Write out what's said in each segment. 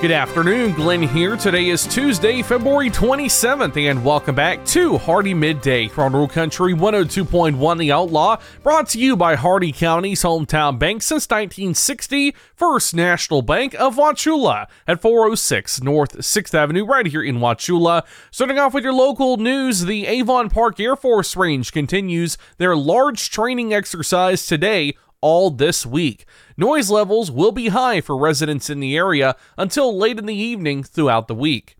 Good afternoon, Glenn here. Today is Tuesday, February 27th, and welcome back to Hardee Midday from Rural Country 102.1 The Outlaw, brought to you by Hardee County's hometown bank since 1960, First National Bank of Wauchula at 406 North 6th Avenue, right here in Wauchula. Starting off with your local news, the Avon Park Air Force Range continues their large training exercise today all this week. Noise levels will be high for residents in the area until late in the evening throughout the week.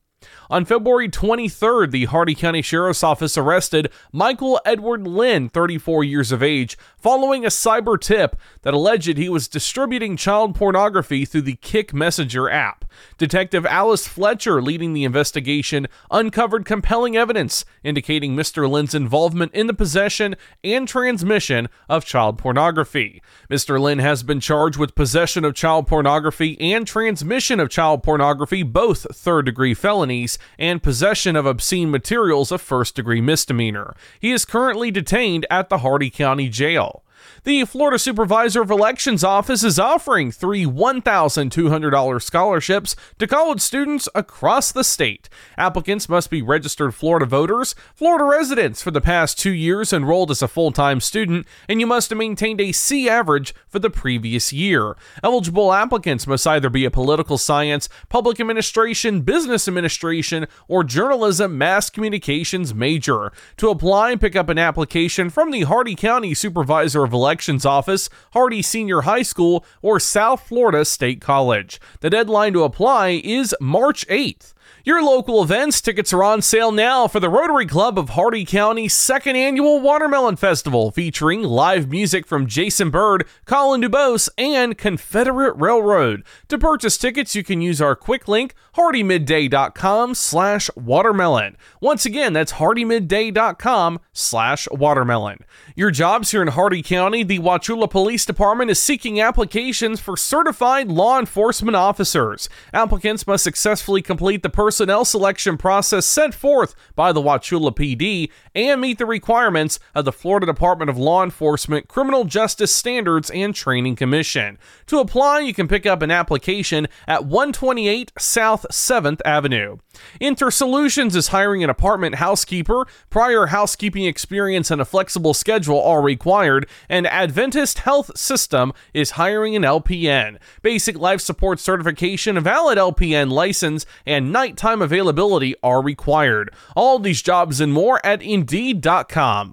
On February 23rd, the Hardee County Sheriff's Office arrested Michael Edward Lynn, 34 years of age, following a cyber tip that alleged he was distributing child pornography through the Kik Messenger app. Detective Alice Fletcher, leading the investigation, uncovered compelling evidence indicating Mr. Lynn's involvement in the possession and transmission of child pornography. Mr. Lynn has been charged with possession of child pornography and transmission of child pornography, both third degree felonies, and possession of obscene materials, a first degree misdemeanor. He is currently detained at the Hardee County Jail. The Florida Supervisor of Elections Office is offering three $1,200 scholarships to college students across the state. Applicants must be registered Florida voters, Florida residents for the past two years enrolled as a full time student, and you must have maintained a C average for the previous year. Eligible applicants must either be a political science, public administration, business administration, or journalism mass communications major. To apply, pick up an application from the Hardee County Supervisor of Elections Office, Hardee Senior High School, or South Florida State College. The deadline to apply is March 8th. Your local events tickets are on sale now for the Rotary Club of Hardee County's second annual Watermelon Festival, featuring live music from Jason Bird, Colin Dubose, and Confederate Railroad. To purchase tickets, you can use our quick link, hardeemidday.com slash watermelon. Once again, that's hardeemidday.com slash watermelon. Your jobs here in Hardee County, the Wauchula Police Department is seeking applications for certified law enforcement officers. Applicants must successfully complete the personnel selection process set forth by the Wauchula PD and meet the requirements of the Florida Department of Law Enforcement Criminal Justice Standards and Training Commission. To apply, you can pick up an application at 128 South 7th Avenue. InterSolutions is hiring an apartment housekeeper. Prior housekeeping experience and a flexible schedule are required, and Adventist Health System is hiring an LPN. Basic life support certification, valid LPN license, and nighttime availability are required. All these jobs and more at Indeed.com.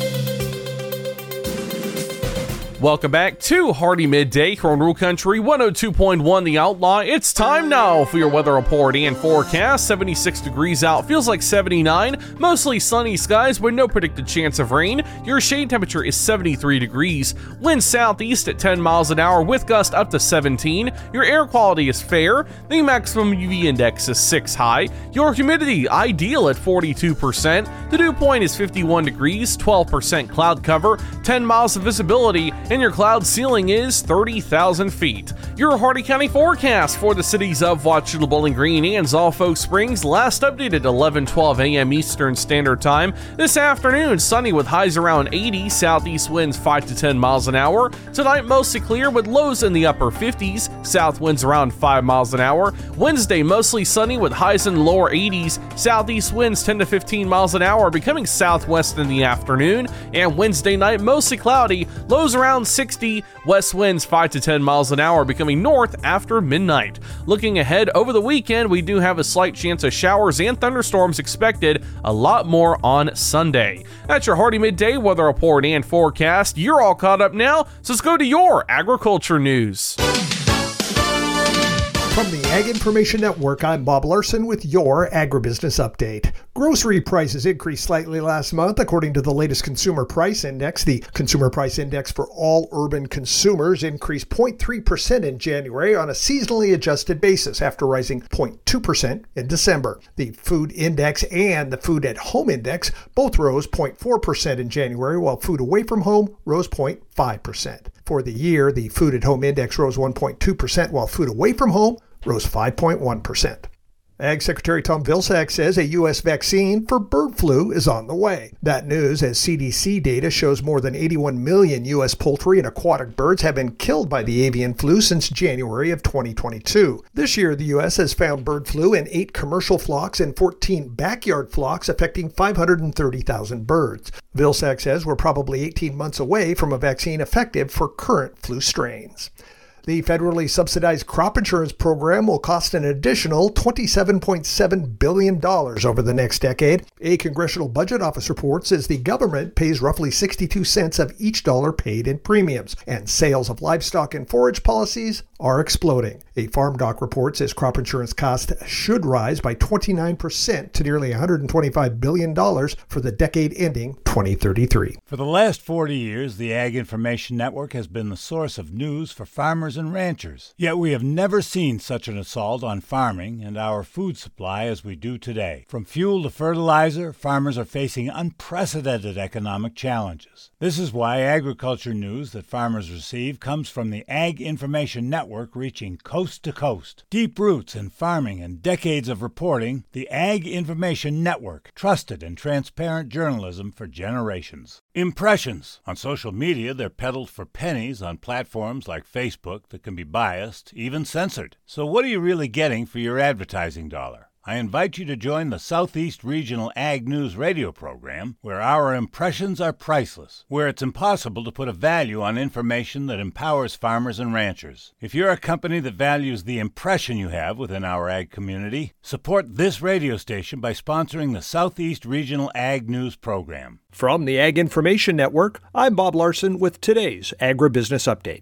Welcome back to Hardee Midday here on Rural Country 102.1 The Outlaw. It's time now for your weather report and forecast. 76 degrees out, feels like 79. Mostly sunny skies with no predicted chance of rain. Your shade temperature is 73 degrees. Wind southeast at 10 miles an hour with gust up to 17. Your air quality is fair. The maximum UV index is 6 high. Your humidity ideal at 42%. The dew point is 51 degrees, 12% cloud cover, 10 miles of visibility and your cloud ceiling is 30,000 feet. Your Hardee County forecast for the cities of Wauchula, Bowling Green, and Zolfo Springs last updated at 11:12 a.m. Eastern Standard Time. This afternoon, sunny with highs around 80, southeast winds 5 to 10 miles an hour. Tonight, mostly clear with lows in the upper 50s, south winds around 5 miles an hour. Wednesday, mostly sunny with highs in the lower 80s, southeast winds 10 to 15 miles an hour, becoming southwest in the afternoon. And Wednesday night, mostly cloudy, lows around around 60, west winds 5 to 10 miles an hour becoming north after midnight. Looking ahead over the weekend, we do have a slight chance of showers and thunderstorms expected, a lot more on Sunday. That's your Hardee Midday weather report and forecast. You're all caught up now, so let's go to your agriculture news. From the Ag Information Network, I'm Bob Larson with your Agribusiness Update. Grocery prices increased slightly last month, according to the latest Consumer Price Index. The Consumer Price Index for all urban consumers increased 0.3% in January on a seasonally adjusted basis after rising 0.2% in December. The Food Index and the Food at Home Index both rose 0.4% in January, while food away from home rose 0.5%. For the year, the Food at Home Index rose 1.2%, while food away from home rose 5.1%. Ag Secretary Tom Vilsack says a U.S. vaccine for bird flu is on the way. That news as CDC data shows more than 81 million U.S. poultry and aquatic birds have been killed by the avian flu since January of 2022. This year, the U.S. has found bird flu in eight commercial flocks and 14 backyard flocks, affecting 530,000 birds. Vilsack says we're probably 18 months away from a vaccine effective for current flu strains. The federally subsidized crop insurance program will cost an additional $27.7 billion over the next decade. A Congressional Budget Office report says the government pays roughly 62 cents of each dollar paid in premiums, and sales of livestock and forage policies are exploding. A Farm Doc report says crop insurance costs should rise by 29% to nearly $125 billion for the decade ending 2033. For the last 40 years, the Ag Information Network has been the source of news for farmers and ranchers. Yet we have never seen such an assault on farming and our food supply as we do today. From fuel to fertilizer, farmers are facing unprecedented economic challenges. This is why agriculture news that farmers receive comes from the Ag Information Network reaching coast to coast. Deep roots in farming and decades of reporting, the Ag Information Network, trusted and transparent journalism for generations. Impressions. On social media, they're peddled for pennies on platforms like Facebook that can be biased, even censored. So, what are you really getting for your advertising dollar? I invite you to join the Southeast Regional Ag News radio program, where our impressions are priceless, where it's impossible to put a value on information that empowers farmers and ranchers. If you're a company that values the impression you have within our ag community, support this radio station by sponsoring the Southeast Regional Ag News program. From the Ag Information Network, I'm Bob Larson with today's Agribusiness Update.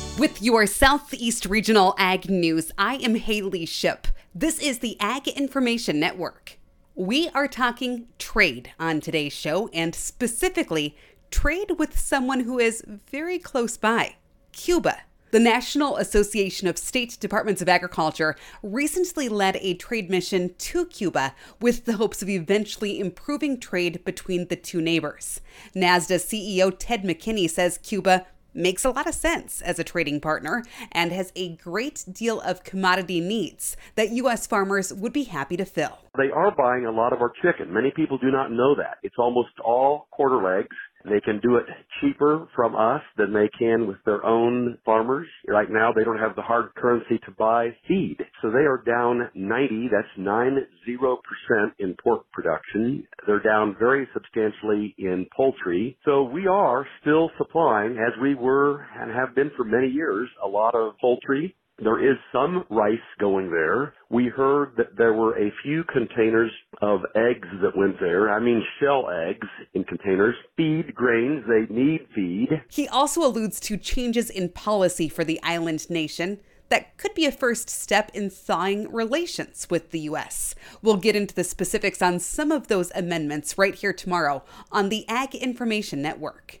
With your Southeast Regional Ag News, I am Haley Ship. This is the Ag Information Network. We are talking trade on today's show, and specifically, trade with someone who is very close by Cuba. The National Association of State Departments of Agriculture recently led a trade mission to Cuba with the hopes of eventually improving trade between the two neighbors. NASDA CEO Ted McKinney says Cuba makes a lot of sense as a trading partner and has a great deal of commodity needs that U.S. farmers would be happy to fill. They are buying a lot of our chicken. Many people do not know that. It's almost all quarter legs they can do it cheaper from us than they can with their own farmers. Right now, they don't have the hard currency to buy feed. So they are down 90, that's 90% in pork production. They're down very substantially in poultry. So we are still supplying, as we were and have been for many years, a lot of poultry there is some rice going there. We heard that there were a few containers of eggs that went there. I mean, shell eggs in containers. Feed grains, they need feed. He also alludes to changes in policy for the island nation that could be a first step in thawing relations with the U.S. We'll get into the specifics on some of those amendments right here tomorrow on the Ag Information Network.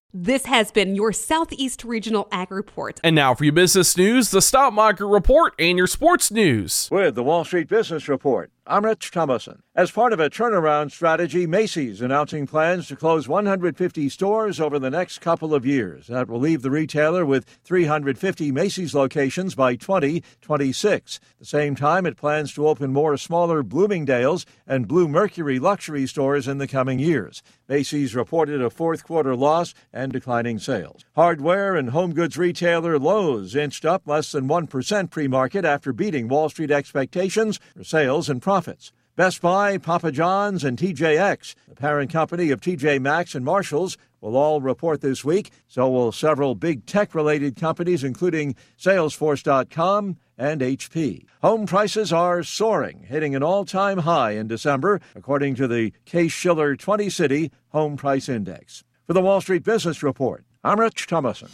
This has been your Southeast Regional Ag Report. And now for your business news, the stock market report, and your sports news. With the Wall Street Business Report, I'm Rich Thomason. As part of a turnaround strategy, Macy's announcing plans to close 150 stores over the next couple of years. That will leave the retailer with 350 Macy's locations by 2026. At the same time, it plans to open more smaller Bloomingdale's and Bluemercury luxury stores in the coming years. Macy's reported a fourth quarter loss and declining sales. Hardware and home goods retailer Lowe's inched up less than 1% pre market after beating Wall Street expectations for sales and profits. Best Buy, Papa John's, and TJX, the parent company of TJ Maxx and Marshalls, will all report this week. So will several big tech related companies, including Salesforce.com and HP. Home prices are soaring, hitting an all time high in December, according to the Case Shiller 20 City Home Price Index. For the Wall Street Business Report, I'm Rich Thomason.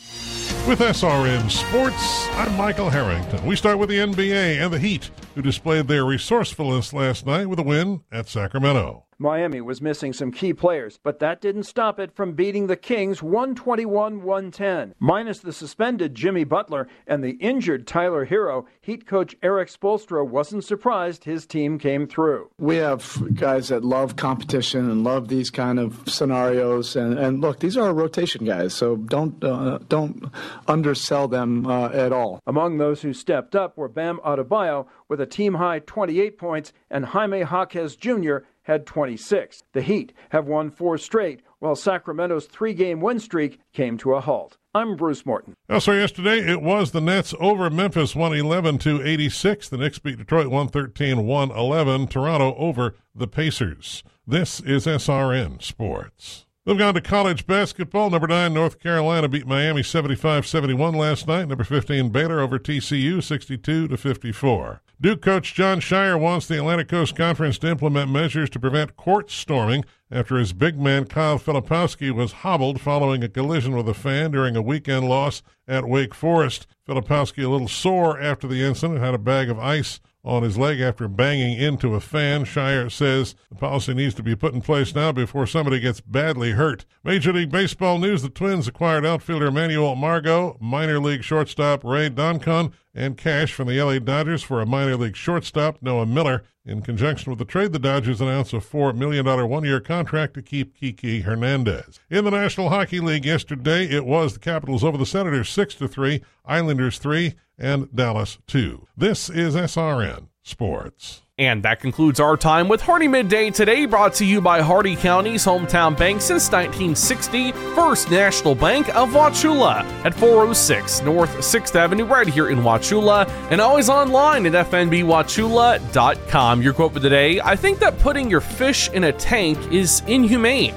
With SRN Sports, I'm Michael Harrington. We start with the NBA and the Heat, who displayed their resourcefulness last night with a win at Sacramento. Miami was missing some key players, but that didn't stop it from beating the Kings 121 110. Minus the suspended Jimmy Butler and the injured Tyler Herro, Heat coach Erik Spoelstra wasn't surprised his team came through. We have guys that love competition and love these kind of scenarios. And, and look, these are rotation guys, so don't, uh, don't undersell them uh, at all. Among those who stepped up were Bam Adebayo with a team high 28 points and Jaime Jaquez Jr had 26. The Heat have won four straight, while Sacramento's three game win streak came to a halt. I'm Bruce Morton. Also, yesterday it was the Nets over Memphis 111 to 86. The Knicks beat Detroit 113 111. Toronto over the Pacers. This is SRN Sports. Moving on to college basketball, number 9 North Carolina beat Miami 75-71 last night. Number 15 Baylor over TCU 62 to 54. Duke coach Jon Scheyer wants the Atlantic Coast Conference to implement measures to prevent court storming after his big man Kyle Filipowski was hobbled following a collision with a fan during a weekend loss at Wake Forest. Filipowski a little sore after the incident, had a bag of ice on his leg after banging into a fan. Scheyer says the policy needs to be put in place now before somebody gets badly hurt. Major League Baseball news the Twins acquired outfielder Manuel Margot, minor league shortstop Ray Doncon, and cash from the LA Dodgers for a minor league shortstop, Noah Miller. In conjunction with the trade, the Dodgers announced a $4 million one year contract to keep Kiki Hernandez. In the National Hockey League yesterday, it was the Capitals over the Senators 6 to 3, Islanders 3, and Dallas 2. This is SRN Sports. And that concludes our time with Hardee Midday today, brought to you by Hardee County's hometown bank since 1960, First National Bank of Wauchula at 406 North 6th Avenue, right here in Wauchula, and always online at fnbwauchula.com. Your quote for the day I think that putting your fish in a tank is inhumane.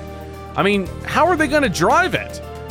I mean, how are they going to drive it?